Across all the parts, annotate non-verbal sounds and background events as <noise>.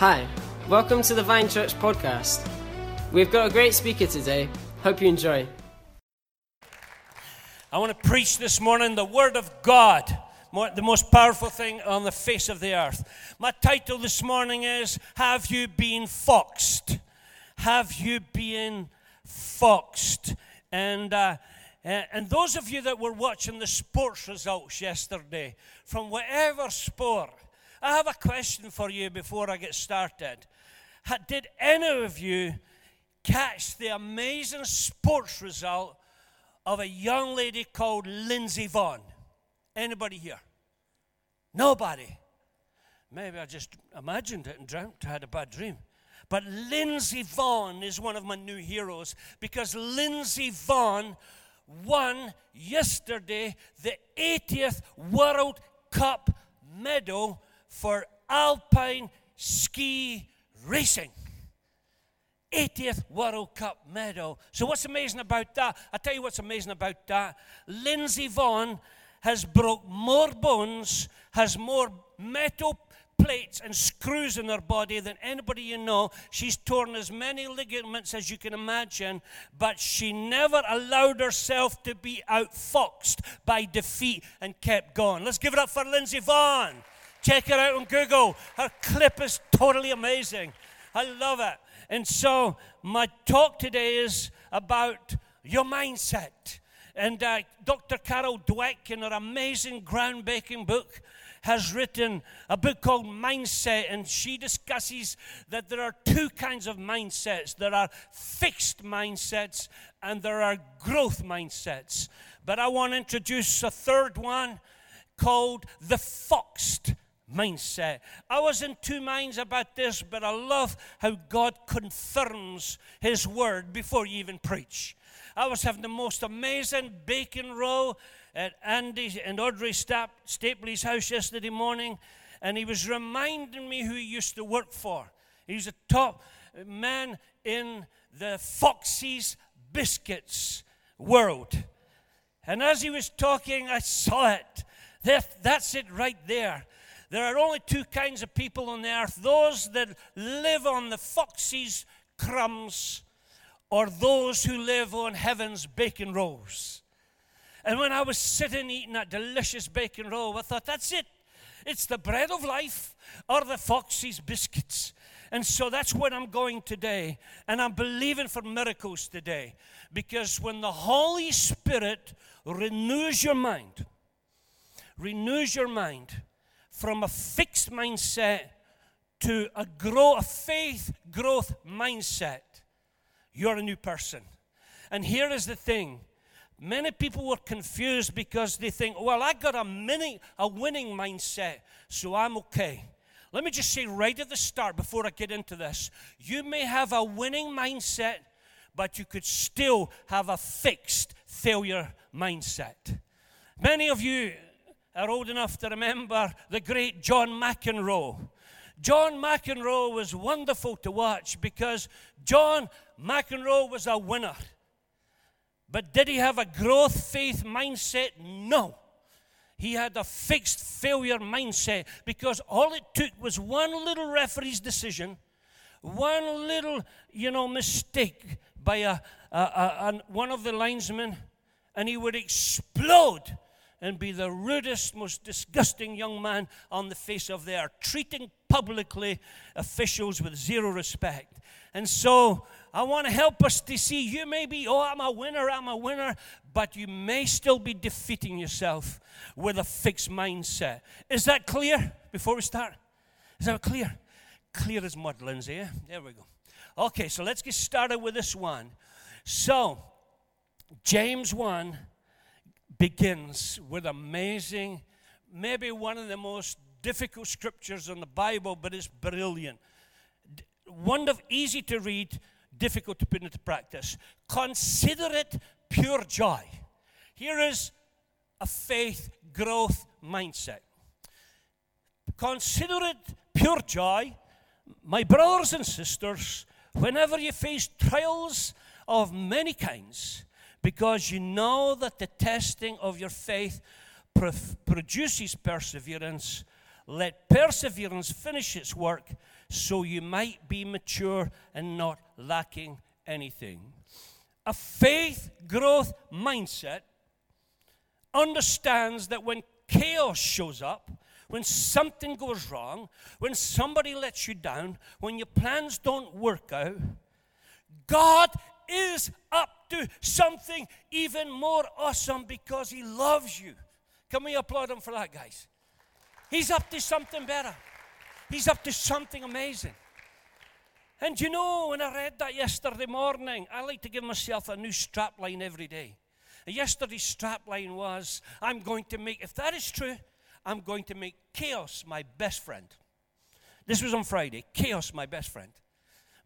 Hi, welcome to the Vine Church podcast. We've got a great speaker today. Hope you enjoy. I want to preach this morning the Word of God, the most powerful thing on the face of the earth. My title this morning is Have You Been Foxed? Have You Been Foxed? And, uh, and those of you that were watching the sports results yesterday, from whatever sport, I have a question for you before I get started. Did any of you catch the amazing sports result of a young lady called Lindsey Vonn? Anybody here? Nobody. Maybe I just imagined it and dreamt, I had a bad dream. But Lindsey Vonn is one of my new heroes because Lindsey Vonn won yesterday the 80th World Cup medal for alpine ski racing. 80th World Cup medal. So, what's amazing about that? i tell you what's amazing about that. Lindsey Vonn has broke more bones, has more metal plates and screws in her body than anybody you know. She's torn as many ligaments as you can imagine, but she never allowed herself to be outfoxed by defeat and kept going. Let's give it up for Lindsey Vonn. Check her out on Google. Her clip is totally amazing. I love it. And so, my talk today is about your mindset. And uh, Dr. Carol Dweck, in her amazing groundbreaking book, has written a book called Mindset, and she discusses that there are two kinds of mindsets there are fixed mindsets and there are growth mindsets. But I want to introduce a third one called the foxed mindset. I was in two minds about this, but I love how God confirms His word before you even preach. I was having the most amazing bacon roll at Andy and Audrey Stapley's house yesterday morning, and he was reminding me who he used to work for. He's a top man in the Foxy's Biscuits world. And as he was talking, I saw it. That's it right there. There are only two kinds of people on the earth those that live on the fox's crumbs, or those who live on heaven's bacon rolls. And when I was sitting eating that delicious bacon roll, I thought, that's it. It's the bread of life or the fox's biscuits. And so that's what I'm going today. And I'm believing for miracles today. Because when the Holy Spirit renews your mind, renews your mind, from a fixed mindset to a grow a faith growth mindset, you're a new person. And here is the thing. Many people were confused because they think, well, I got a, mini, a winning mindset, so I'm okay. Let me just say right at the start, before I get into this, you may have a winning mindset, but you could still have a fixed failure mindset. Many of you are old enough to remember the great John McEnroe. John McEnroe was wonderful to watch because John McEnroe was a winner. But did he have a growth faith mindset? No. He had a fixed failure mindset because all it took was one little referee's decision, one little, you know, mistake by a, a, a, a one of the linesmen, and he would explode and be the rudest, most disgusting young man on the face of the earth, treating publicly officials with zero respect. And so I want to help us to see you may be, oh, I'm a winner, I'm a winner, but you may still be defeating yourself with a fixed mindset. Is that clear before we start? Is that clear? Clear as mud, Lindsay. Eh? There we go. Okay, so let's get started with this one. So, James 1 begins with amazing, maybe one of the most difficult scriptures in the Bible, but it's brilliant. Wonderful, easy to read, difficult to put into practice. Consider it pure joy. Here is a faith growth mindset. Consider it pure joy, my brothers and sisters, whenever you face trials of many kinds because you know that the testing of your faith produces perseverance. let perseverance finish its work so you might be mature and not lacking anything. A faith growth mindset understands that when chaos shows up, when something goes wrong, when somebody lets you down, when your plans don't work out, God is up to something even more awesome because He loves you. Can we applaud Him for that, guys? He's up to something better. He's up to something amazing. And you know, when I read that yesterday morning, I like to give myself a new strap line every day. Yesterday's strap line was I'm going to make, if that is true, I'm going to make chaos my best friend. This was on Friday. Chaos my best friend.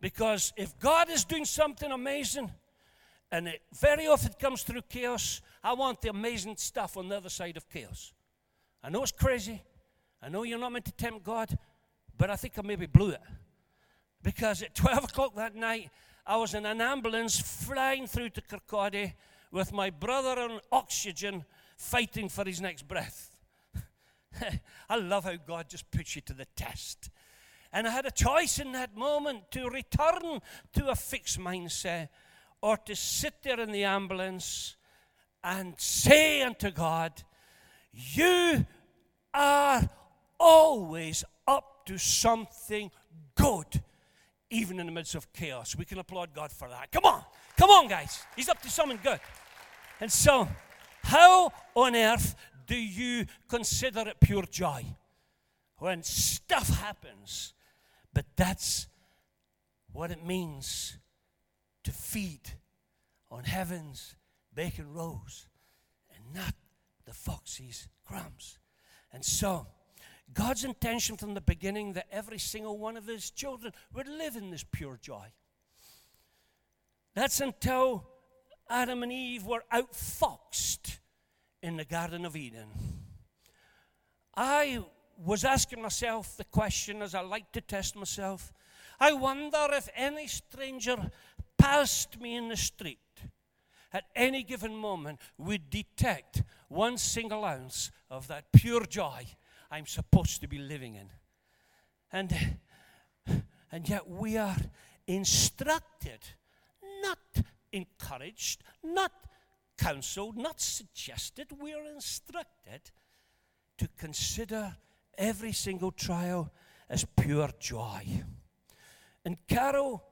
Because if God is doing something amazing, and it very often comes through chaos, I want the amazing stuff on the other side of chaos. I know it's crazy. I know you're not meant to tempt God, but I think I maybe blew it. Because at <laughs> 12 o'clock that night, I was in an ambulance flying through to Kirkcaldy with my brother on oxygen fighting for his next breath. <laughs> I love how God just puts you to the test. And I had a choice in that moment to return to a fixed mindset or to sit there in the ambulance and say unto God, You are always up to something good, even in the midst of chaos. We can applaud God for that. Come on, come on, guys. He's up to something good. And so, how on earth do you consider it pure joy when stuff happens? But that's what it means to feed on heaven's bacon rolls and not the foxy's crumbs. And so, God's intention from the beginning that every single one of his children would live in this pure joy. That's until Adam and Eve were outfoxed in the Garden of Eden. I was asking myself the question as I like to test myself. I wonder if any stranger passed me in the street at any given moment would detect one single ounce of that pure joy I'm supposed to be living in. And, and yet we are instructed, not encouraged, not counseled, not suggested. We are instructed to consider every single trial as pure joy. And Carol,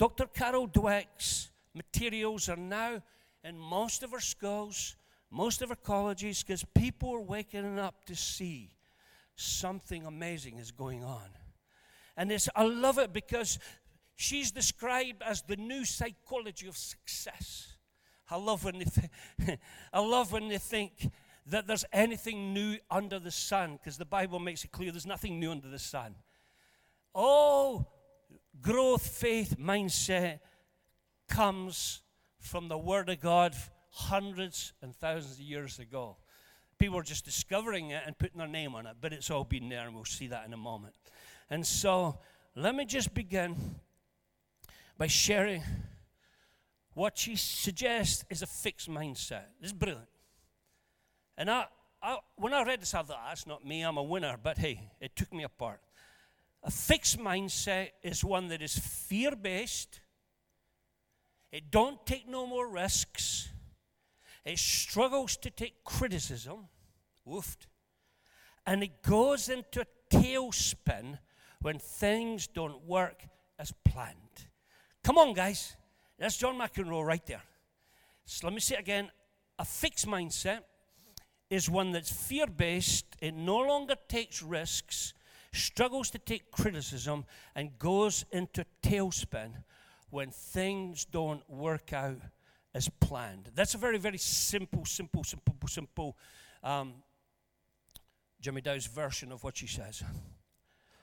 Dr. Carol Dweck's materials are now in most of our schools, most of our colleges, because people are waking up to see something amazing is going on. And it's, I love it because she's described as the new psychology of success. I love when they, th- <laughs> I love when they think that there's anything new under the sun, because the Bible makes it clear there's nothing new under the sun. All growth, faith, mindset comes from the Word of God hundreds and thousands of years ago. People are just discovering it and putting their name on it, but it's all been there, and we'll see that in a moment. And so, let me just begin by sharing what she suggests is a fixed mindset. This is brilliant. And I, I, when I read this, I thought, ah, that's not me, I'm a winner. But hey, it took me apart. A fixed mindset is one that is fear based. It don't take no more risks. It struggles to take criticism. Woofed. And it goes into a tailspin when things don't work as planned. Come on, guys. That's John McEnroe right there. So let me say it again. A fixed mindset is one that's fear based, it no longer takes risks, struggles to take criticism, and goes into tailspin when things don't work out as planned. That's a very, very simple, simple, simple, simple um, Jimmy Dow's version of what she says.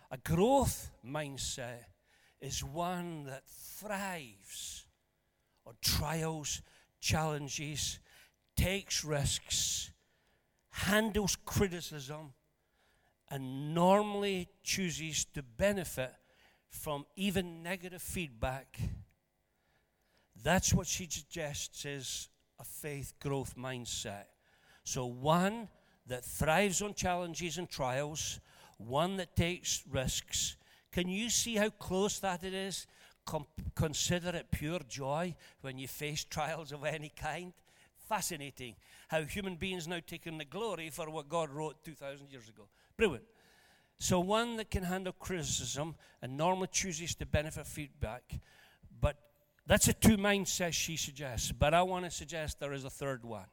A growth mindset is one that thrives on trials, challenges, takes risks, handles criticism, and normally chooses to benefit from even negative feedback. That's what she suggests is a faith growth mindset. So, one that thrives on challenges and trials, one that takes risks. Can you see how close that it is? Com- consider it pure joy when you face <laughs> trials of any kind. Fascinating how human beings now taking the glory for what God wrote 2,000 years ago. Brilliant. So, one that can handle criticism and normally chooses to benefit feedback, but that's a two mindsets she suggests. But I want to suggest there is a third one.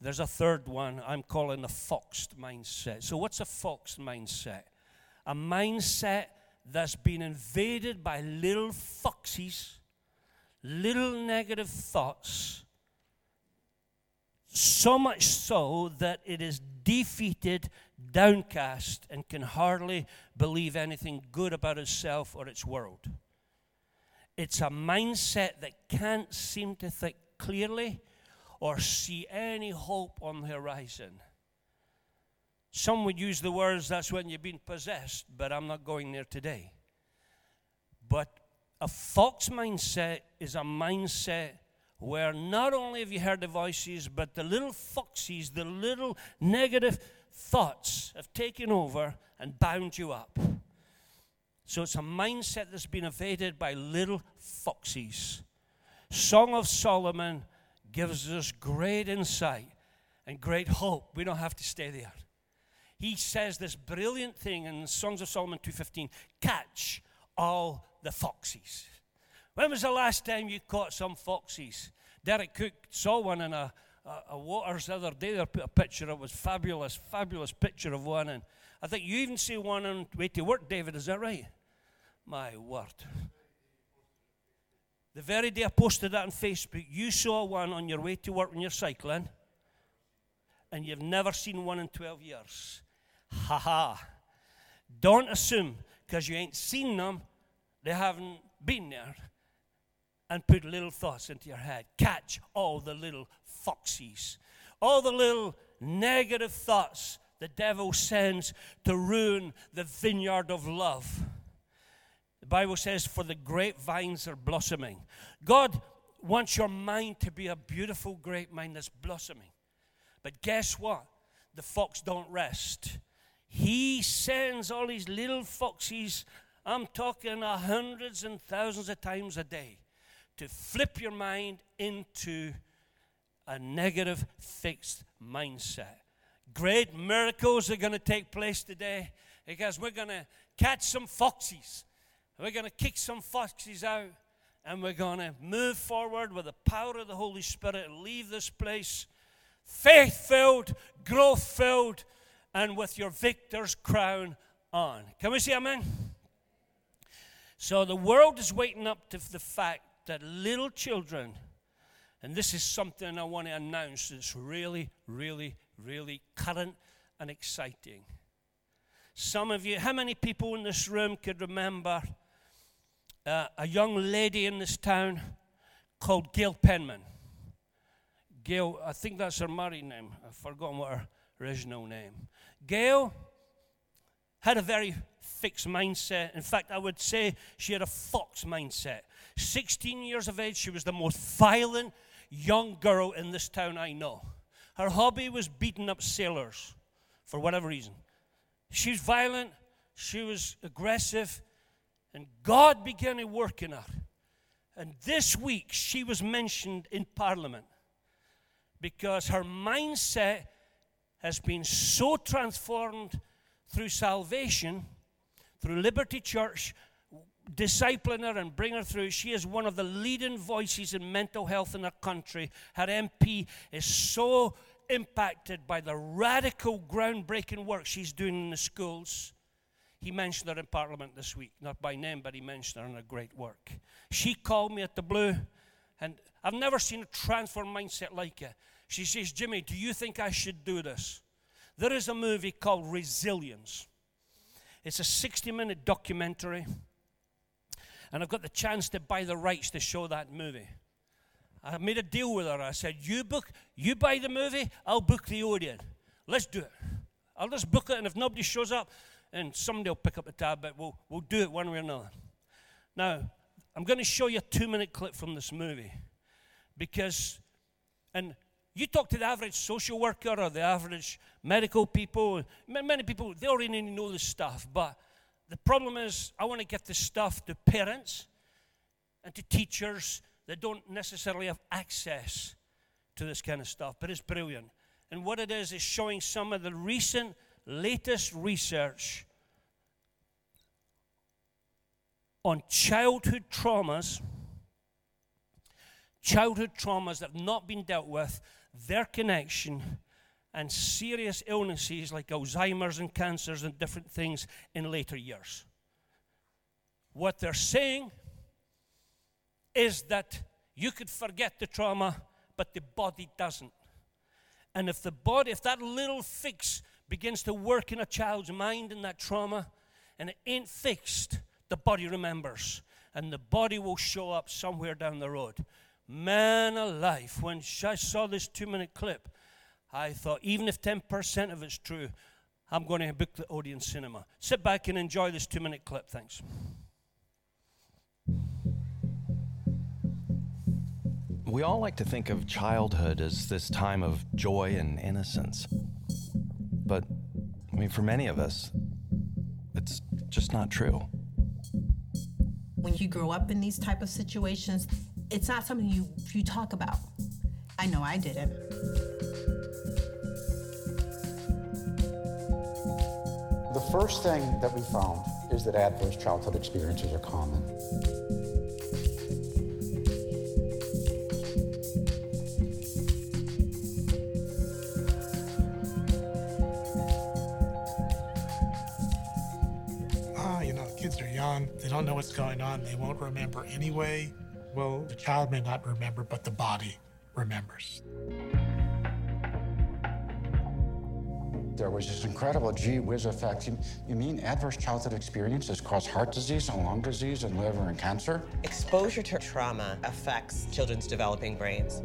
There's a third one I'm calling the foxed mindset. So, what's a foxed mindset? A mindset that's been invaded by little foxes, little negative thoughts, so much so that it is defeated, downcast, and can hardly believe anything good about itself or its world. It's a mindset that can't seem to think clearly or see any hope on the horizon. Some would use the words, that's when you've been possessed, but I'm not going there today. But a fox mindset is a mindset where not only have you heard the voices, but the little foxes, the little negative thoughts have taken over and bound you up. So it's a mindset that's been evaded by little foxes. Song of Solomon gives us great insight and great hope. We don't have to stay there. He says this brilliant thing in Songs of Solomon 2:15, catch all the foxes. When was the last time you caught some foxes? Derek Cook saw one in a, a, a waters the other day. They put a picture. It was fabulous, fabulous picture of one. And I think you even see one on way to work, David. Is that right? My word. The very day I posted that on Facebook, you saw one on your way to work when you're cycling, and you've never seen one in 12 years. Ha ha. Don't assume because you ain't seen them, they haven't been there. And put little thoughts into your head. Catch all the little foxes, all the little negative thoughts the devil sends to ruin the vineyard of love. The Bible says, For the grapevines are blossoming. God wants your mind to be a beautiful grapevine that's blossoming. But guess what? The fox don't rest. He sends all these little foxes, I'm talking hundreds and thousands of times a day, to flip your mind into a negative, fixed mindset. Great miracles are going to take place today because we're going to catch some foxes we're going to kick some foxes out and we're going to move forward with the power of the Holy Spirit and leave this place faith filled, growth filled, and with your victor's crown on. Can we say amen? So the world is waiting up to the fact that little children, and this is something I want to announce that's really, really, really current and exciting. Some of you, how many people in this room could remember uh, a young lady in this town called Gail Penman. Gail, I think that's her married name. I've forgotten what her original name. Gail had a very fixed mindset. In fact, I would say she had a fox mindset. 16 years of age, she was the most violent young girl in this town I know. Her hobby was beating up sailors for whatever reason. She was violent, she was aggressive, and God began to work in her. And this week she was mentioned in Parliament because her mindset has been so transformed through salvation, through Liberty Church, discipline her and bring her through. She is one of the leading voices in mental health in our country. Her MP is so impacted by the radical, groundbreaking work she's doing in the schools. He mentioned her in Parliament this week, not by name, but he mentioned her in a great work. She called me at the blue, and I've never seen a transformed mindset like it. She says, Jimmy, do you think I should do this? There is a movie called Resilience. It's a 60 minute documentary, and I've got the chance to buy the rights to show that movie. I made a deal with her. I said, You book, you buy the movie, I'll book the audience. Let's do it. I'll just book it, and if nobody shows up, and somebody will pick up the tab, but we'll, we'll do it one way or another. Now, I'm going to show you a two minute clip from this movie because, and You talk to the average social worker or the average medical people, many people, they already know this stuff. But the problem is, I want to get this stuff to parents and to teachers that don't necessarily have access to this kind of stuff, but it's brilliant. And what it is, is showing some of the recent, latest research on childhood traumas, childhood traumas that have not been dealt with, their connection, and serious illnesses like Alzheimer's and cancers and different things in later years. What they're saying is that you could forget the trauma, but the body doesn't. And if the body, if that little fix begins to work in a child's mind in that trauma, and it ain't fixed, the body remembers. And the body will show up somewhere down the road. Man alive, when I saw this two minute clip, I thought, even if 10% of it's true, I'm going to book the Odeon Cinema. Sit back and enjoy this two minute clip. Thanks. We all like to think of childhood as this time of joy and innocence. But, I mean, for many of us, it's just not true. When you grow up in these type of situations, it's not something you, you talk about. I know I didn't. First thing that we found is that adverse childhood experiences are common. Ah, you know, kids are young, they don't know what's going on. They won't remember anyway. Well, the child may not remember, but the body remembers. There was this incredible gee whiz effect. You, you mean adverse childhood experiences cause heart disease and lung disease and liver and cancer? Exposure to trauma affects children's developing brains.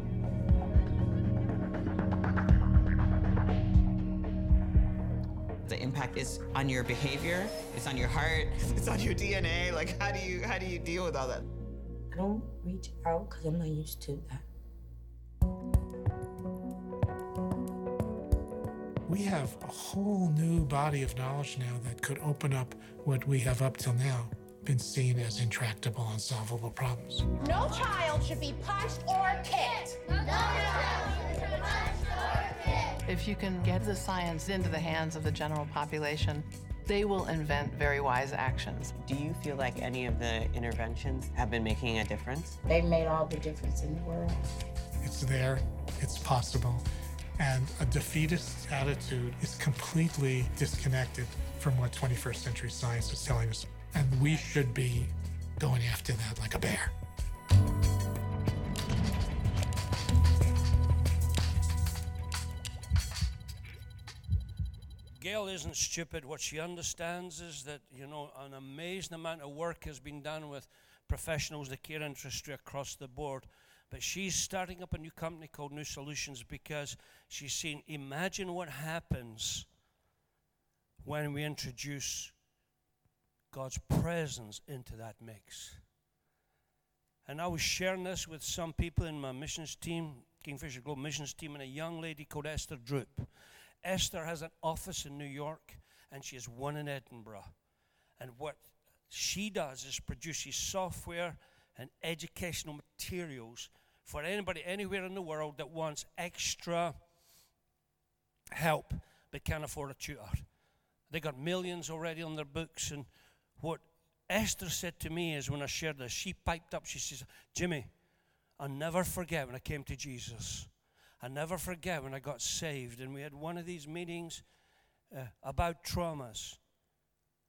the impact is on your behavior, it's on your heart, <laughs> it's on your DNA. Like how do you how do you deal with all that? I don't reach out because I'm not used to that. We have a whole new body of knowledge now that could open up what we have up till now been seen as intractable, unsolvable problems. No child should be punched or kicked. No child should be punched if you can get the science into the hands of the general population, they will invent very wise actions. Do you feel like any of the interventions have been making a difference? They've made all the difference in the world. It's there, it's possible, and a defeatist attitude is completely disconnected from what 21st century science is telling us. And we should be going after that like a bear. Gail isn't stupid. What she understands is that, you know, an amazing amount of work has been done with professionals, the care industry across the board. But she's starting up a new company called New Solutions because she's saying, imagine what happens when we introduce God's presence into that mix. And I was sharing this with some people in my missions team, Kingfisher Global Missions team, and a young lady called Esther Droop. Esther has an office in New York and she has one in Edinburgh. And what she does is produces software and educational materials for anybody anywhere in the world that wants extra help but can't afford a tutor. They got millions already on their books. And what Esther said to me is when I shared this, she piped up, she says, Jimmy, I'll never forget when I came to Jesus. I never forget when I got saved, and we had one of these meetings uh, about traumas.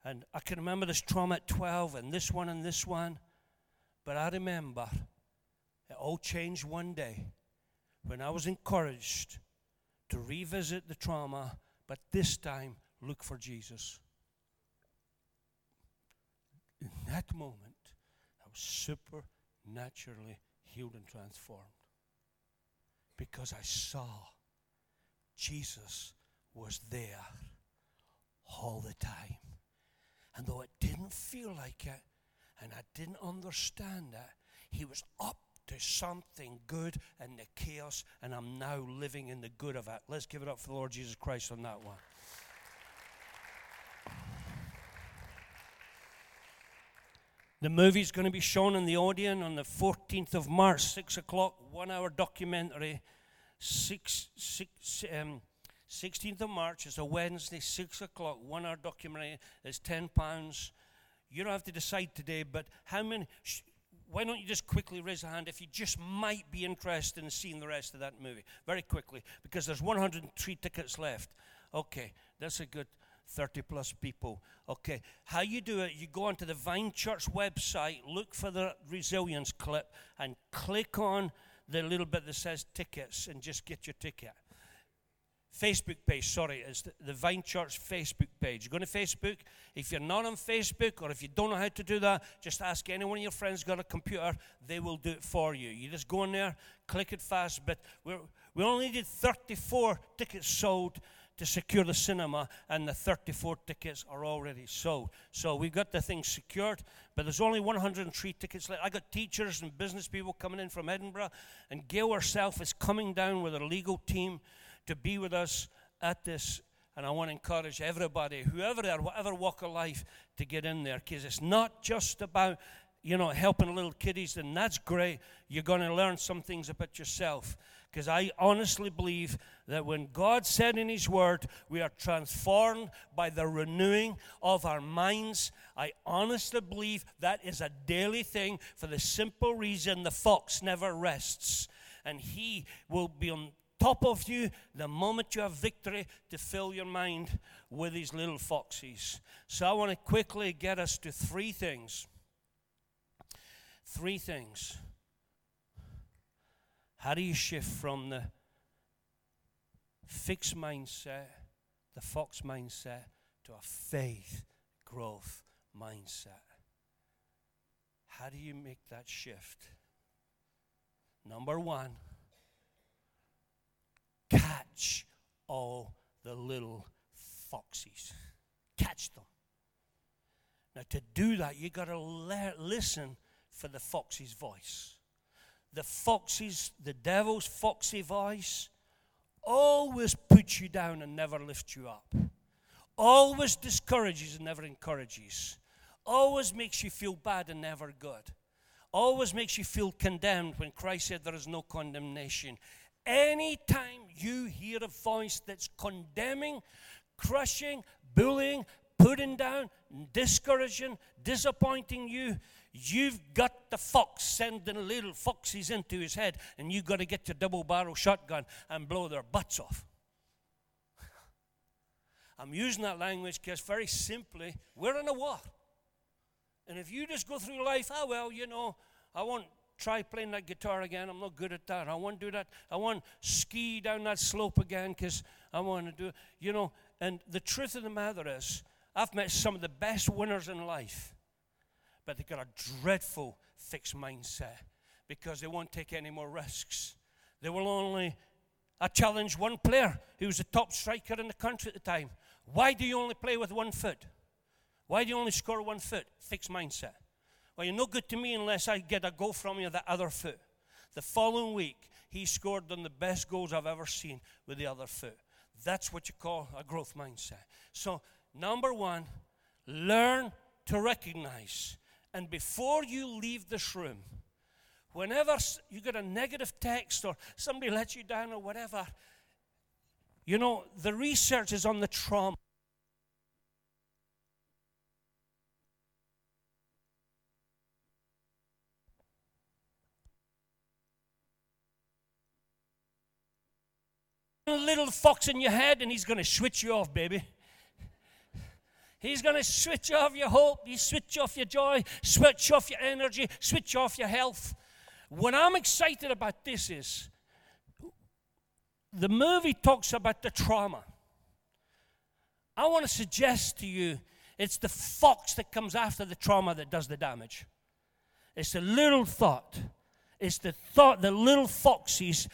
And I can remember this trauma at 12, and this one, and this one. But I remember all changed one day when I was encouraged to revisit the trauma, but this time look for Jesus. In that moment, I was supernaturally healed and transformed because I saw Jesus was there all the time. And though it didn't feel like it, and I didn't understand it, he was up to something good in the chaos, and I'm now living in the good of it. Let's give it up for the Lord Jesus Christ on that one. The movie's going to be shown in the Odeon on the 14th of March, 6 o'clock, one hour documentary. Six, six, um, 16th of March is a Wednesday, 6 o'clock, one hour documentary. It's £10. You don't have to decide today, but how many? Sh- why don't you just quickly raise a hand if you just might be interested in seeing the rest of that movie? Very quickly, because there's 103 tickets left. Okay, that's a good 30 plus people. Okay, how you do it, you go onto the Vine Church website, look for the resilience clip, and click on the little bit that says tickets and just get your ticket. Facebook page, sorry, it's the, Vine Church Facebook page. Go to Facebook. If you're not on Facebook or if you don't know how to do that, just ask anyone of your friends got a computer. They will do it for you. You just go in there, click it fast. But we we only did 34 tickets sold to secure the cinema, and the 34 tickets are already sold. So we've got the thing secured, but there's only 103 tickets left. I got teachers and business people coming in from Edinburgh, and Gail herself is coming down with her legal team to be with us at this. And I want to encourage everybody, whoever they are, whatever walk of life, to get in there because it's not just about you know, helping little kiddies, and that's great. You're going to learn some things about yourself. Because I honestly believe that when God said in His Word, we are transformed by the renewing of our minds, I honestly believe that is a daily thing for the simple reason the fox never rests. And He will be on top of you the moment you have victory to fill your mind with these little foxes. So I want to quickly get us to three things. Three things. How do you shift from the fixed mindset, the fox mindset, to a faith growth mindset? How do you make that shift? Number one, catch all the little foxes. Catch them. Now, to do that, you've got to le- listen for the fox's voice. The fox's, the devil's foxy voice always puts you down and never lifts you up. Always discourages and never encourages. Always makes you feel bad and never good. Always makes you feel condemned when Christ said there is no condemnation. Anytime you hear a voice that's condemning, crushing, bullying, putting down, discouraging, disappointing you, you've got the fox sending little foxes into his head, and you've got to get your double barrel shotgun and blow their butts off. <laughs> I'm using that language because, very simply, we're in a war. And if you just go through life, oh, well, you know, I won't try playing that guitar again. I'm not good at that. I want to do that. I want ski down that slope again because I want to do it. You know, and the truth of the matter is, I've met some of the best winners in life, but they've got a dreadful fixed mindset because they won't take any more risks. They will only. I challenged one player who was the top striker in the country at the time. Why do you only play with one foot? Why do you only score one foot? Fixed mindset. Well, you're no good to me unless I get a goal from you the other foot. The following week, he scored on the best goals I've ever seen with the other foot. That's what you call a growth mindset. So Number one, learn to recognize. And before you leave this room, whenever you get a negative text or somebody lets you down or whatever, you know, the research is on the trauma. Little fox in your head and he's going to switch you off, baby. He's going to switch off your hope, he switch off your joy, switch off your energy, switch off your health. What I'm excited about this is the movie talks about the trauma. I want to suggest to you it's the fox that comes after the trauma that does the damage. It's the little thought. It's the thought, the little foxes.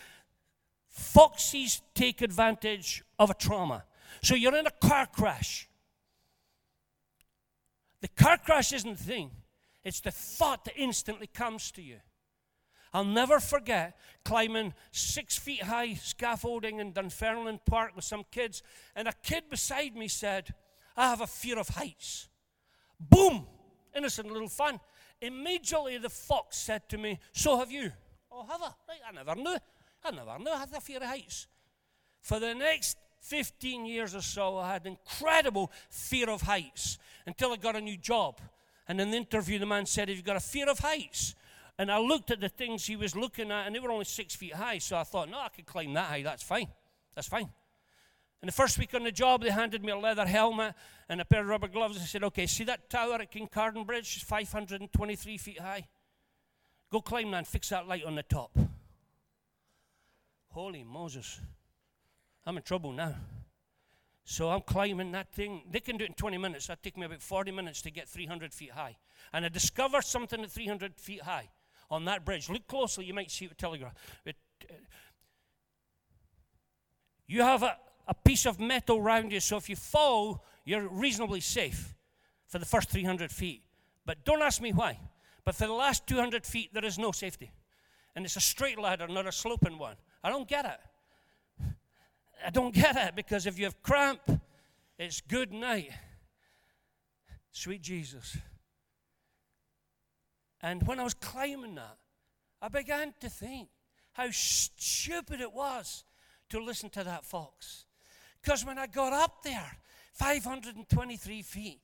Foxes take advantage of a trauma. So you're in a car crash. The car crash isn't the thing, it's the thought that instantly comes to you. I'll never forget climbing six feet high scaffolding in Dunfermline Park with some kids, and a kid beside me said, I have a fear of heights. Boom! Innocent little fun. Immediately the fox said to me, So have you. Oh, have I? Right, I never knew. I never had a fear of heights. For the next 15 years or so, I had incredible fear of heights until I got a new job. And in the interview, the man said, Have you got a fear of heights? And I looked at the things he was looking at, and they were only six feet high. So I thought, No, I could climb that high. That's fine. That's fine. And the first week on the job, they handed me a leather helmet and a pair of rubber gloves. I said, Okay, see that tower at Kincardine Bridge? It's 523 feet high. Go climb that and fix that light on the top. Holy Moses. I'm in trouble now. So I'm climbing that thing. They can do it in 20 minutes. That take me about 40 minutes to get 300 feet high. And I discovered something at 300 feet high on that bridge. Look closely, you might see it with telegraph. It, uh, you have a, a piece of metal around you, so if you fall, you're reasonably safe for the first 300 feet. But don't ask me why. But for the last 200 feet, there is no safety. And it's a straight ladder, not a sloping one. I don't get it. I don't <laughs> get it because if you have cramp, it's good night. Sweet Jesus. And when I was climbing that, I began to think how stupid it was to listen to that fox. Because when I got up there, 523 feet,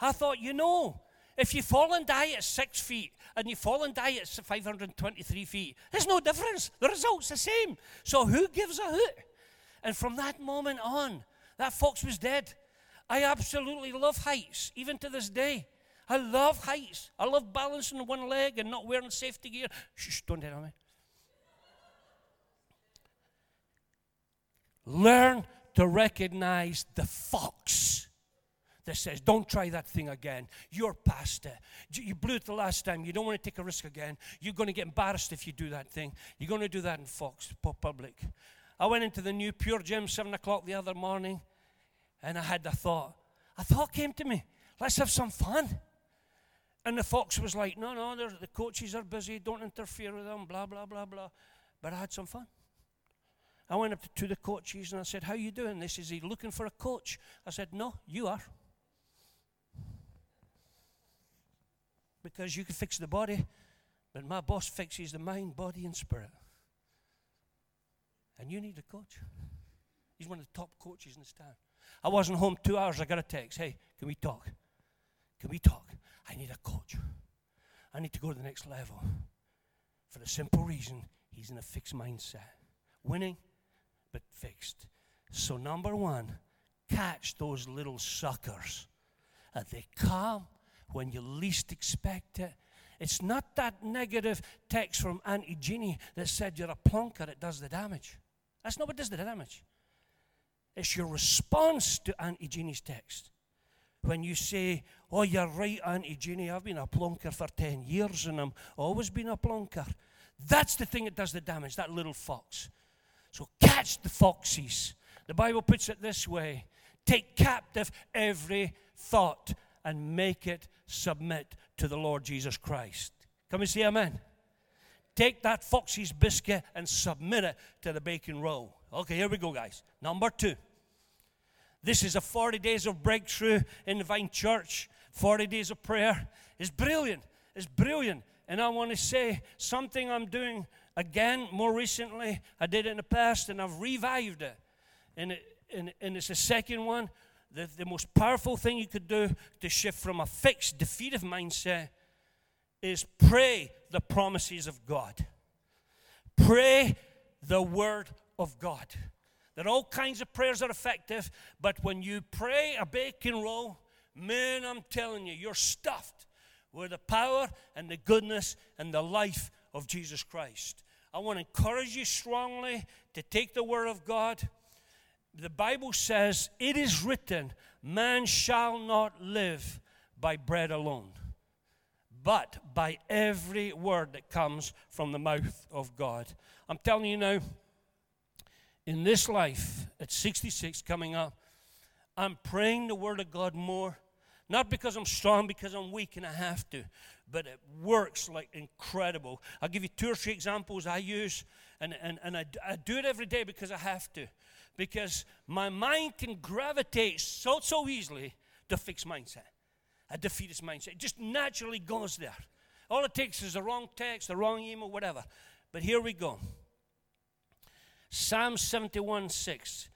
I thought, you know, if you fall and die at six feet and you fall and die at 523 feet, there's no difference. The result's the same. So who gives a hoot? And from that moment on, that fox was dead. I absolutely love heights, even to this day. I love heights. I love balancing one leg and not wearing safety gear. Shh, don't tell me. Learn to recognize the fox that says, Don't try that thing again. You're past it. You blew it the last time. You don't want to take a risk again. You're going to get embarrassed if you do that thing. You're going to do that in Fox Public. I went into the new Pure Gym 7 o'clock the other morning and I had a thought. A thought came to me. Let's have some fun. And the fox was like, No, no, the coaches are busy. Don't interfere with them, blah, blah, blah, blah. But I had some fun. I went up to the coaches and I said, How you doing? This is he looking for a coach? I said, No, you are. Because you can fix the body, but my boss fixes the mind, body, and spirit. And you need a coach. He's one of the top coaches in this town. I wasn't home two hours. I got a text. Hey, can we talk? Can we talk? I need a coach. I need to go to the next level. For the simple reason he's in a fixed mindset. Winning but fixed. So, number one, catch those little suckers. Uh, they come when you least expect it. It's not that negative text from Auntie Jeannie that said you're a plonker, it does the damage. That's not what does the damage. It's your response to Auntie Jeannie's text. When you say, Oh, you're right, Auntie Jeannie, I've been a plonker for 10 years and I'm always been a plonker. That's the thing that does the damage, that little fox. So catch the foxes. The Bible puts it this way take captive every thought and make it submit to the Lord Jesus Christ. Come and say amen. Take that foxy's biscuit and submit it to the bacon roll. Okay, here we go, guys. Number two. This is a 40 days of breakthrough in the Vine Church. 40 days of prayer. It's brilliant. It's brilliant. And I want to say something I'm doing again more recently. I did it in the past and I've revived it. And, it, and, and it's the second one. The, the most powerful thing you could do to shift from a fixed, defeative mindset is pray the promises of God. Pray the word of God. There all kinds of prayers are effective, but when you pray a bacon roll, man, I'm telling you, you're stuffed with the power and the goodness and the life of Jesus Christ. I want to encourage you strongly to take the word of God. The Bible says, It is written, man shall not live by bread alone, but by every word that comes from the mouth of God. I'm telling you now, in this life, at 66 coming up, I'm praying the word of God more Not because I'm strong, because I'm weak and I have to. But it works like incredible. I'll give you two or three examples I use, and, and, and I, I do it every day because I have to. Because my mind can gravitate so, so easily to fixed mindset, a defeatist mindset. It just naturally goes there. All it takes is the wrong text, the wrong email, whatever. But here we go. Psalm 71 6.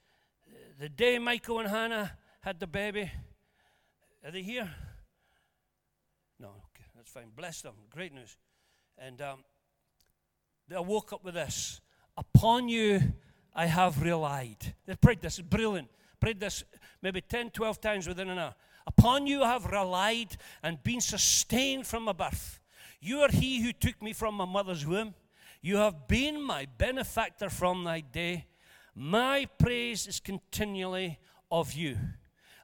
The day Michael and Hannah had the baby, are they here? No, okay, that's fine. Bless them. Great news. And um, I woke up with this Upon you I have relied. They prayed this, brilliant. Prayed this maybe 10, 12 times within an hour. Upon you I have relied and been sustained from my birth. You are he who took me from my mother's womb. You have been my benefactor from thy day. My praise is continually of you.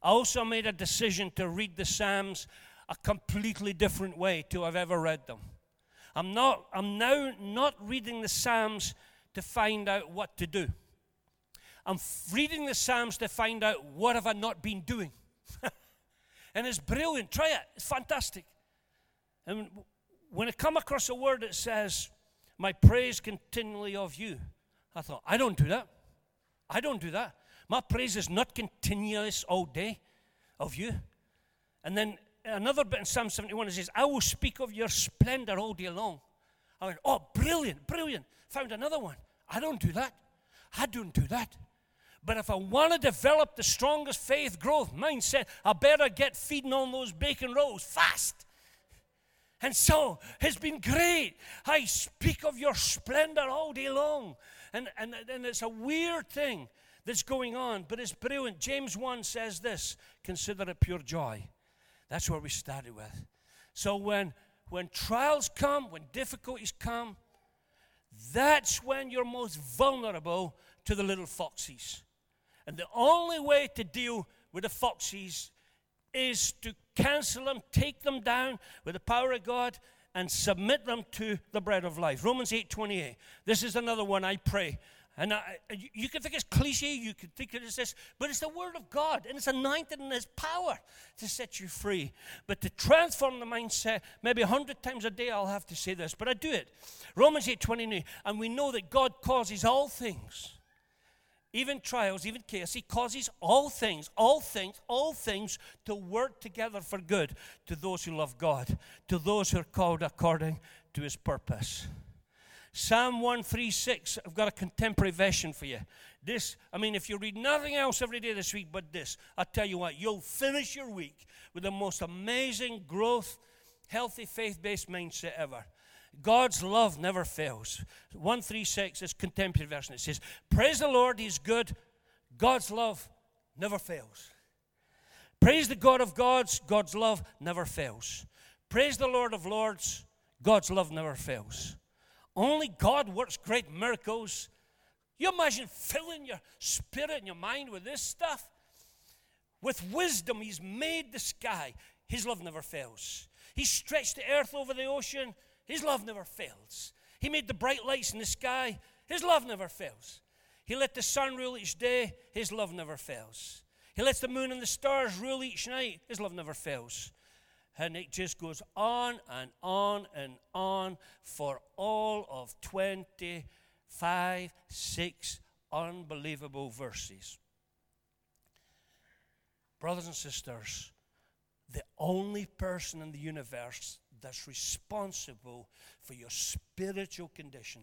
I also made a decision to read the Psalms a completely different way to I've ever read them. I'm, not, I'm now not reading the Psalms to find out what to do. I'm reading the Psalms to find out what have I not been doing. <laughs> and it's brilliant. Try it. It's fantastic. And when I come across a word that says, my praise continually of you, I thought, I don't do that. I don't do that. My praise is not continuous all day of you. And then another bit in Psalm 71 it says, I will speak of your splendor all day long. I went, oh, brilliant, brilliant. Found another one. I don't do that. I don't do that. But if I want to develop the strongest faith growth mindset, I better get feeding on those bacon rolls fast. And so it's been great. I speak of your splendor all day long. And, and, and it's a weird thing that's going on, but it's brilliant. James 1 says this consider it pure joy. That's where we started with. So when, when trials come, when difficulties come, that's when you're most vulnerable to the little foxes. And the only way to deal with the foxes is to cancel them, take them down with the power of God, and submit them to the bread of life. Romans 8 28. This is another one I pray. And I, you can think it's cliche, you can think it's this, but it's the Word of God, and it's anointed and it's power to set you free. But to transform the mindset, maybe a hundred times a day I'll have to say this, but I do it. Romans 8 29, and we know that God causes all things even trials, even chaos, he causes all things, all things, all things to work together for good to those who love God, to those who are called according to his purpose. Psalm 136, I've got a contemporary version for you. This, I mean, if you read nothing else every day this week but this, I tell you what, you'll finish your week with the most amazing growth, healthy, faith based mindset ever. God's love never fails. 136 is contemporary version. It says, Praise the Lord, He's good. God's love never fails. Praise the God of gods, God's love never fails. Praise the Lord of lords, God's love never fails. Only God works great miracles. You imagine filling your spirit and your mind with this stuff? With wisdom, He's made the sky. His love never fails. He stretched the earth over the ocean. His love never fails. He made the bright lights in the sky. His love never fails. He let the sun rule each day. His love never fails. He lets the moon and the stars rule each night. His love never fails. And it just goes on and on and on for all of 25, 6 unbelievable verses. Brothers and sisters, the only person in the universe that's responsible for your spiritual condition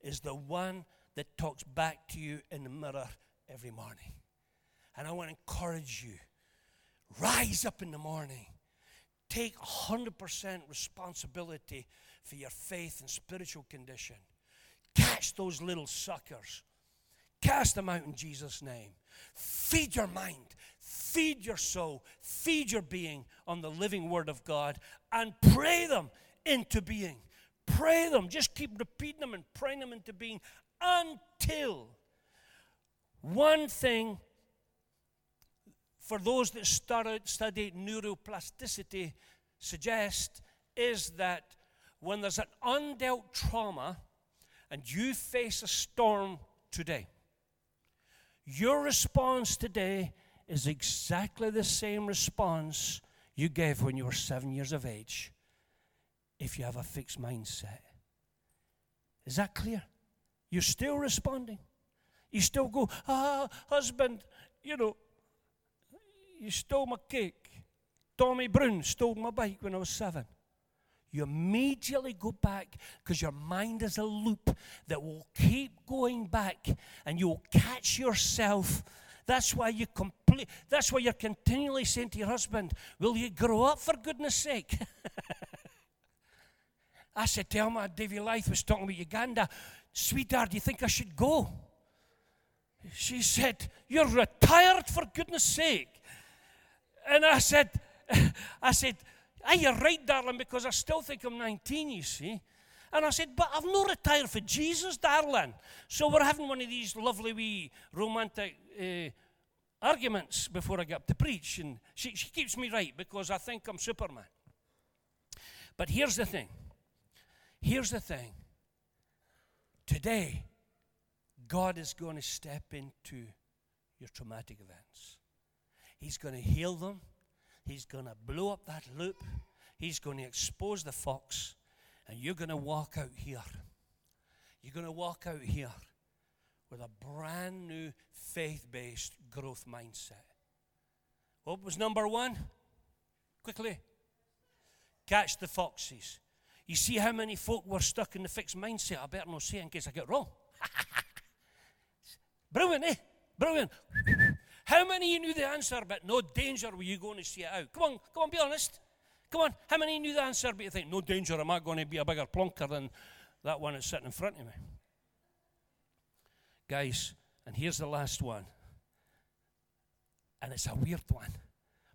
is the one that talks back to you in the mirror every morning. And I want to encourage you rise up in the morning, take 100% responsibility for your faith and spiritual condition. Catch those little suckers, cast them out in Jesus' name. Feed your mind, feed your soul, feed your being on the living Word of God, and pray them into being. Pray them. Just keep repeating them and praying them into being until one thing for those that study neuroplasticity suggest is that when there's an undealt trauma and you face a storm today, your response today is exactly the same response you gave when you were seven years of age if you have a fixed mindset. Is that clear? You're still responding. You still go, ah, husband, you know, you stole my cake. Tommy Brown stole my bike when I was seven. You immediately go back because your mind is a loop that will keep going back and you'll catch yourself. That's why you complete that's why you're continually saying to your husband, Will you grow up for goodness sake? <laughs> I said to Elma, Davy Life was talking about Uganda. Sweetheart, do you think I should go? She said, You're retired for goodness sake. And I said, <laughs> I said, Are you right, darling? Because I still think I'm 19, you see. And I said, But I've not retired for Jesus, darling. So we're having one of these lovely wee romantic uh, arguments before I get up to preach. And she, she keeps me right because I think I'm Superman. But here's the thing here's the thing. Today, God is going to step into your traumatic events. He's going to heal them. He's going to blow up that loop. He's going to expose the fox. And you're going to walk out here. You're going to walk out here with a brand new faith based growth mindset. What was number one? Quickly. Catch the foxes. You see how many folk were stuck in the fixed mindset? I better not say in case I get wrong. <laughs> Brilliant, eh? Brilliant. How many you knew the answer, but no danger were you going to see it out? Come on, come on, be honest. Come on, how many knew the answer, but you think, no danger, am I going to be a bigger plonker than that one that's sitting in front of me? Guys, and here's the last one. And it's a weird one,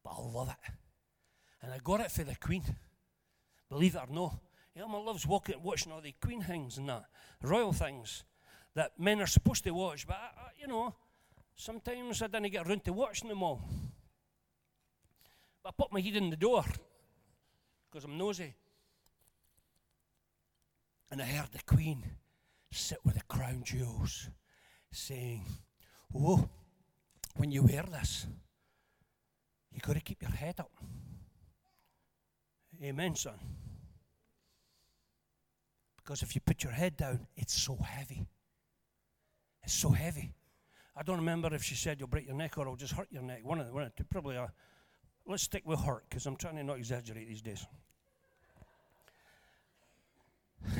but I love it. And I got it for the Queen. Believe it or not. Elma loves walking, watching all the Queen things and that, royal things that men are supposed to watch, but I, I, you know, sometimes I didn't get around to watching them all. But I put my head in the door because I'm nosy. And I heard the Queen sit with the crown jewels saying, Oh, when you wear this, you've got to keep your head up. Amen, son. Because if you put your head down, it's so heavy. It's so heavy. I don't remember if she said you'll break your neck or I'll just hurt your neck. One of the, one of the probably. A, let's stick with hurt because I'm trying to not exaggerate these days. <laughs>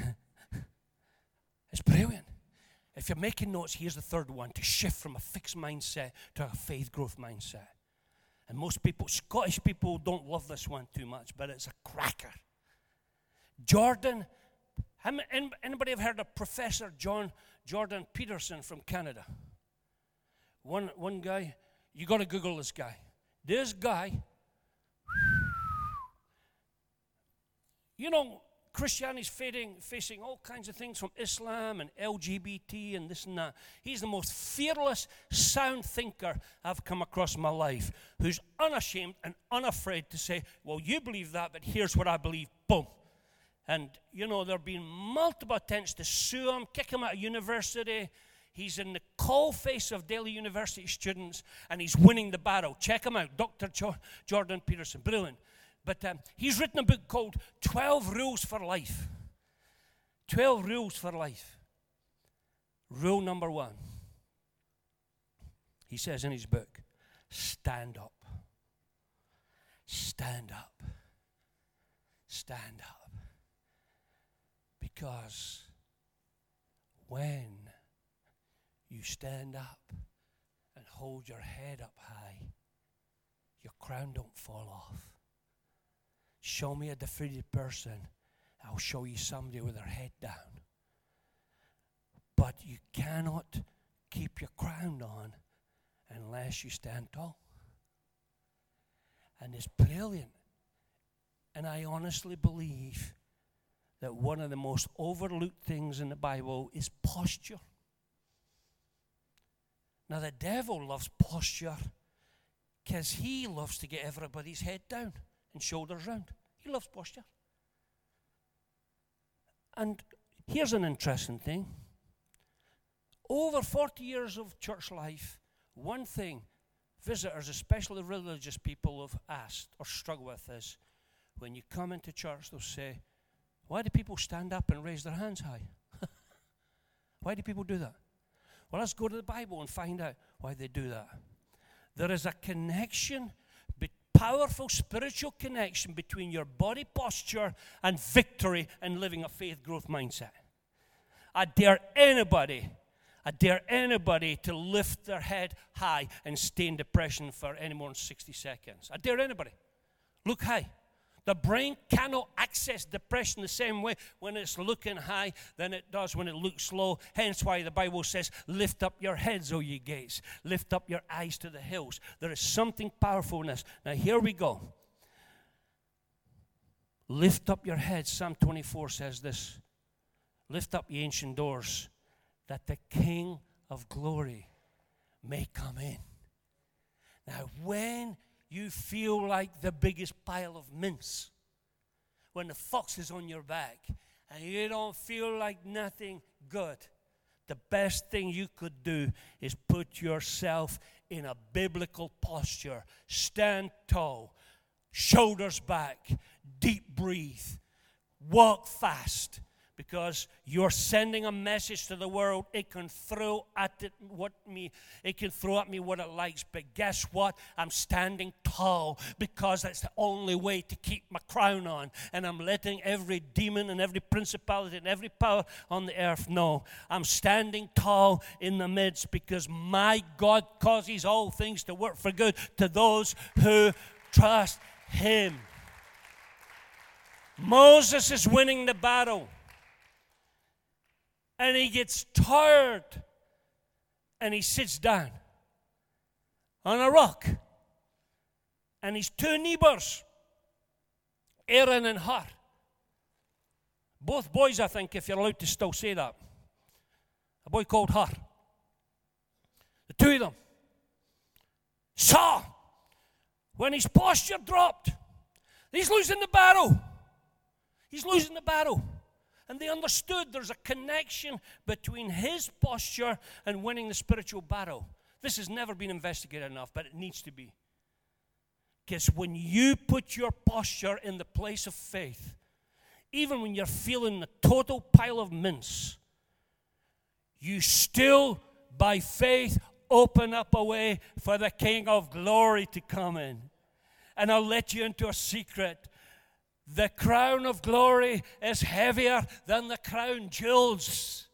it's brilliant. If you're making notes, here's the third one to shift from a fixed mindset to a faith growth mindset. And most people, Scottish people, don't love this one too much, but it's a cracker. Jordan, anybody have heard of Professor John Jordan Peterson from Canada. One, one guy, you got to Google this guy. This guy, you know, Christianity's facing, facing all kinds of things from Islam and LGBT and this and that. He's the most fearless, sound thinker I've come across in my life, who's unashamed and unafraid to say, Well, you believe that, but here's what I believe. Boom. And, you know, there have been multiple attempts to sue him, kick him out of university. He's in the coal face of Delhi University students, and he's winning the battle. Check him out, Dr. Jo- Jordan Peterson. Brilliant. But um, he's written a book called 12 Rules for Life. 12 Rules for Life. Rule number one. He says in his book, stand up. Stand up. Stand up. Because when you stand up and hold your head up high, your crown don't fall off. Show me a defeated person, I'll show you somebody with their head down. But you cannot keep your crown on unless you stand tall. And it's brilliant. And I honestly believe that one of the most overlooked things in the Bible is posture. Now, the devil loves posture because he loves to get everybody's head down and shoulders round. Loves posture. And here's an interesting thing over 40 years of church life, one thing visitors, especially religious people, have asked or struggled with is when you come into church, they'll say, Why do people stand up and raise their hands high? <laughs> why do people do that? Well, let's go to the Bible and find out why they do that. There is a connection, powerful spiritual connection between your body posture and victory and living a faith growth mindset. I dare anybody I dare anybody to lift their head high and stay in depression for any more than 60 seconds. I dare anybody. Look high. The brain cannot access depression the same way when it's looking high than it does when it looks low. Hence why the Bible says, Lift up your heads, O ye gates. Lift up your eyes to the hills. There is something powerful in this. Now, here we go. Lift up your heads. Psalm 24 says this Lift up ye ancient doors that the King of glory may come in. Now, when you feel like the biggest pile of mince, when the fox is on your back and you don't feel like nothing good, the best thing you could do is put yourself in a biblical posture. Stand tall, shoulders back, deep breathe, walk fast because you're sending a message to the world. It can throw at it what me, it can throw at me what it likes. But guess what? I'm standing tall because that's the only way to keep my crown on. And I'm letting every demon and every principality and every power on the earth know I'm standing tall in the midst because my God causes all things to work for good to those who trust Him. Moses is winning the battle and he gets tired and he sits down on a rock. And his two neighbors, Aaron and Hur, both boys, I think, if you're allowed to still say that, a boy called Hur, the two of them saw when his posture dropped, he's losing the battle. He's losing the battle. And they understood there's a connection between his posture and winning the spiritual battle. This has never been investigated enough, but it needs to be. Because when you put your posture in the place of faith, even when you're feeling the total pile of mince, you still, by faith, open up a way for the King of glory to come in. And I'll let you into a secret. The crown of glory is heavier than the crown jewels.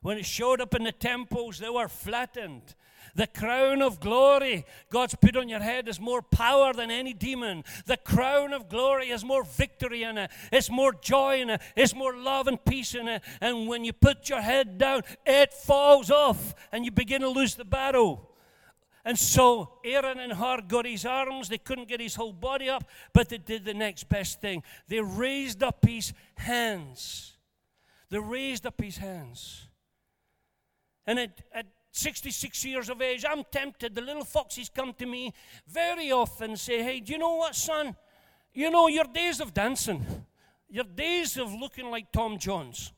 When it showed up in the temples, they were flattened. The crown of glory God's put on your head is more power than any demon. The crown of glory has more victory in it. It's more joy in it. It's more love and peace in it. And when you put your head down, it falls off and you begin to lose the battle. And so Aaron and Hur got his arms. They couldn't get his whole body up, but they did the next best thing. They raised up his hands. They raised up his hands. And at, at 66 years of age, I'm tempted. The little foxes come to me very often and say, Hey, do you know what, son? You know, your days of dancing, your days of looking like Tom Jones,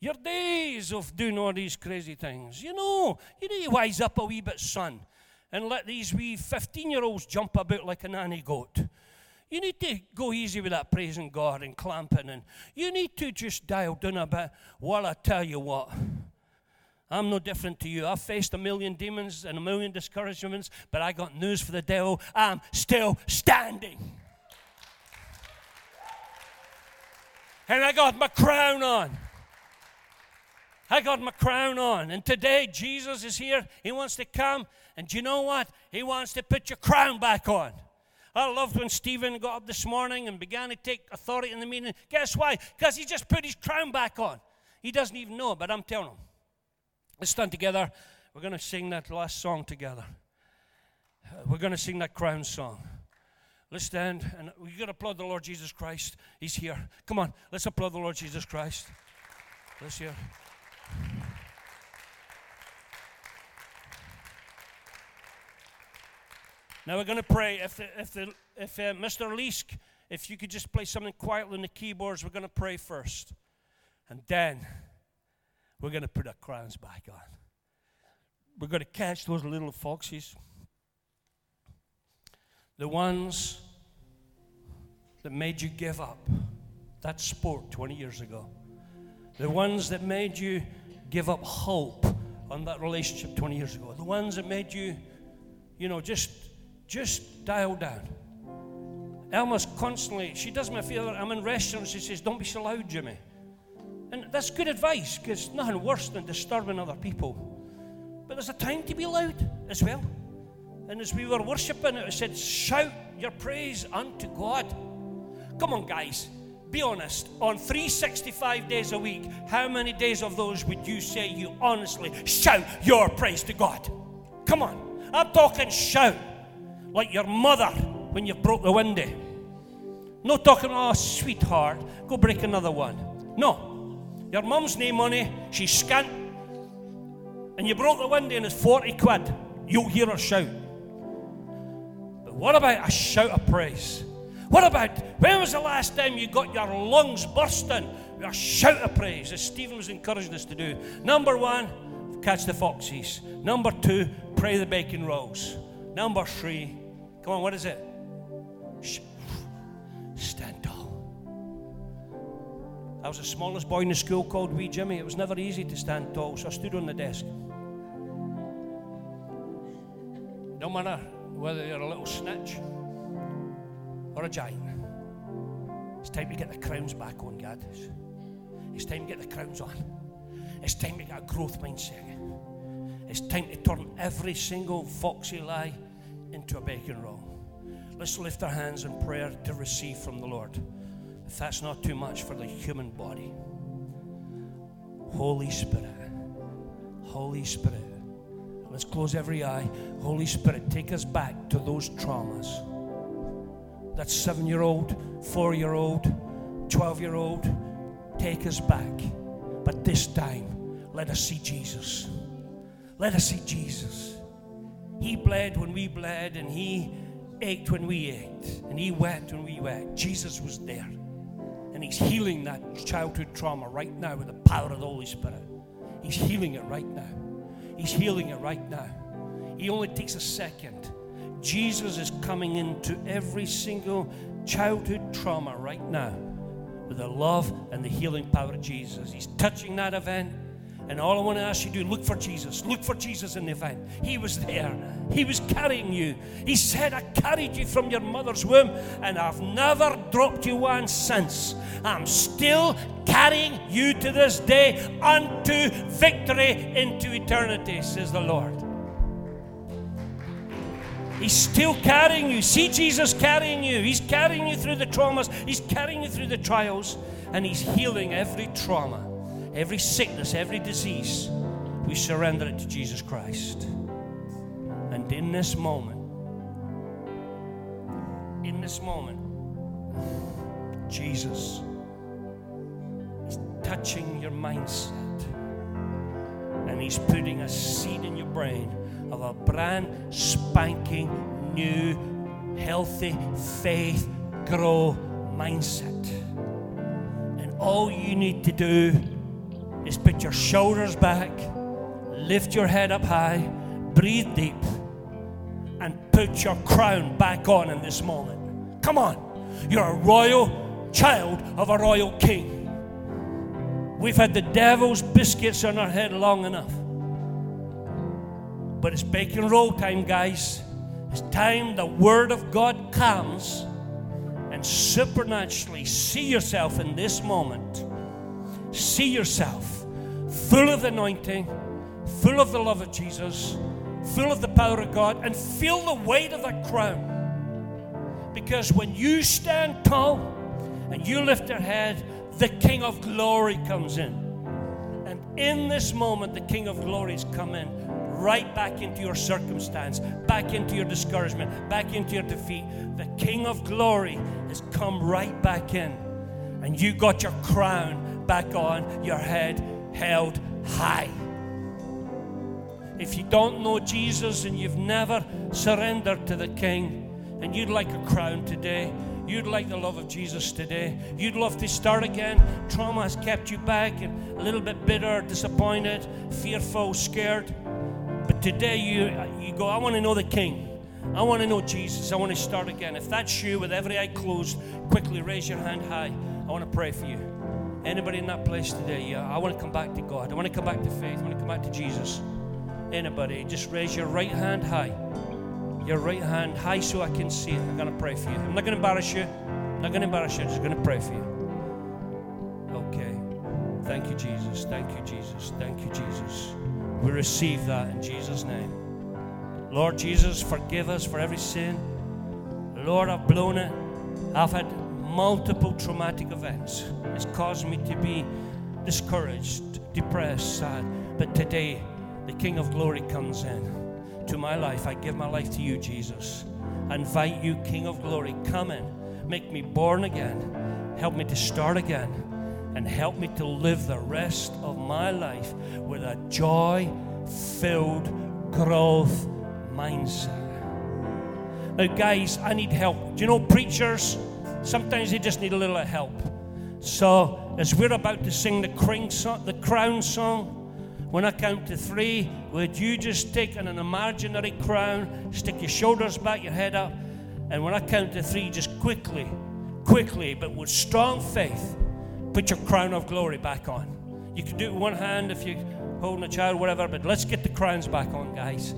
your days of doing all these crazy things, you know, you need to wise up a wee bit, son and let these wee 15 year olds jump about like a nanny goat. You need to go easy with that praising God and clamping, and you need to just dial down a bit. Well, I tell you what, I'm no different to you. I've faced a million demons and a million discouragements, but I got news for the devil. I'm still standing. And I got my crown on. I got my crown on. And today, Jesus is here. He wants to come and you know what? He wants to put your crown back on. I loved when Stephen got up this morning and began to take authority in the meeting. Guess why? Because he just put his crown back on. He doesn't even know but I'm telling him. Let's stand together. We're going to sing that last song together. We're going to sing that crown song. Let's stand and we got to applaud the Lord Jesus Christ. He's here. Come on, let's applaud the Lord Jesus Christ. Let's hear. Now we're going to pray. If, if, if uh, Mr. Leask, if you could just play something quietly on the keyboards, we're going to pray first. And then we're going to put our crowns back on. We're going to catch those little foxes. The ones that made you give up that sport 20 years ago. The ones that made you give up hope on that relationship 20 years ago. The ones that made you, you know, just just dial down. Elma's constantly, she does me a favor. I'm in restaurants, she says, Don't be so loud, Jimmy. And that's good advice because nothing worse than disturbing other people. But there's a time to be loud as well. And as we were worshiping, it said, Shout your praise unto God. Come on, guys. Be honest. On 365 days a week, how many days of those would you say you honestly shout your praise to God? Come on. I'm talking shout like your mother when you broke the window. No talking, oh, sweetheart, go break another one. No. Your mum's name money, she's scant, and you broke the window and it's 40 quid. You'll hear her shout. But what about a shout of praise? What about when was the last time you got your lungs bursting with a shout of praise, as Stephen was encouraging us to do? Number one, catch the foxes. Number two, pray the bacon rolls. Number three, come on, what is it? Stand tall. I was the smallest boy in the school called Wee Jimmy. It was never easy to stand tall, so I stood on the desk. No matter whether you're a little snitch or a giant. It's time to get the crowns back on, God. It's time to get the crowns on. It's time to get a growth mindset. It's time to turn every single foxy lie into a bacon roll. Let's lift our hands in prayer to receive from the Lord. If that's not too much for the human body. Holy Spirit. Holy Spirit. Let's close every eye. Holy Spirit, take us back to those traumas that seven year old, four year old, 12 year old. Take us back. But this time, let us see Jesus. Let us see Jesus. He bled when we bled, and He ached when we ached, and He wept when we wept. Jesus was there. And He's healing that childhood trauma right now with the power of the Holy Spirit. He's healing it right now. He's healing it right now. He only takes a second. Jesus is coming into every single childhood trauma right now with the love and the healing power of Jesus. He's touching that event. And all I want to ask you to do, look for Jesus. Look for Jesus in the event. He was there. He was carrying you. He said, I carried you from your mother's womb, and I've never dropped you one since. I'm still carrying you to this day unto victory into eternity, says the Lord. He's still carrying you. See Jesus carrying you. He's carrying you through the traumas, He's carrying you through the trials, and He's healing every trauma, every sickness, every disease. We surrender it to Jesus Christ. And in this moment, in this moment, Jesus is touching your mindset and He's putting a seed in your brain of a brand spanking new, healthy faith grow mindset. And all you need to do is put your shoulders back, lift your head up high, breathe deep, and put your crown back on in this moment. Come on, you're a royal child of a royal king. We've had the devil's biscuits on our head long enough. But it's bacon roll time, guys. It's time the Word of God comes and supernaturally see yourself in this moment. See yourself full of the anointing, full of the love of Jesus, full of the power of God, and feel the weight of that crown. Because when you stand tall and you lift your head, the King of glory comes in. And in this moment, the King of glory has come in right back into your circumstance, back into your discouragement, back into your defeat. The King of glory has come right back in. And you got your crown back on, your head held high. If you don't know Jesus and you've never surrendered to the King, and you'd like a crown today, You'd like the love of Jesus today. You'd love to start again. Trauma has kept you back and a little bit bitter, disappointed, fearful, scared. But today you, you go, I want to know the King. I want to know Jesus. I want to start again. If that's you, with every eye closed, quickly raise your hand high. I want to pray for you. Anybody in that place today? Yeah, I want to come back to God. I want to come back to faith. I want to come back to Jesus. Anybody? Just raise your right hand high. Your right hand high so I can see it. I'm going to pray for you. I'm not going to embarrass you. I'm not going to embarrass you. I'm just going to pray for you. Okay. Thank you, Jesus. Thank you, Jesus. Thank you, Jesus. We receive that in Jesus' name. Lord Jesus, forgive us for every sin. Lord, I've blown it. I've had multiple traumatic events. It's caused me to be discouraged, depressed, sad. But today, the King of Glory comes in to my life. I give my life to you, Jesus. I invite you, King of Glory, come in. Make me born again. Help me to start again. And help me to live the rest of my life with a joy filled growth mindset. Now, guys, I need help. Do you know preachers? Sometimes they just need a little help. So, as we're about to sing the, crown song, when I count to three, would you just take an imaginary crown, stick your shoulders back, your head up, and when I count to three, just quickly, quickly, but with strong faith, put your crown of glory back on. You can do it with one hand if you're holding a child, whatever, but let's get the crowns back on, guys.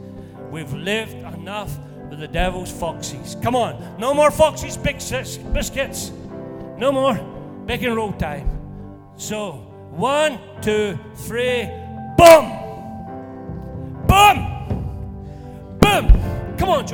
We've lived enough with the devil's foxes. Come on, no more foxes biscuits. No more Bacon roll time. So, one, two, three, boom! Boom! Boom! Come on,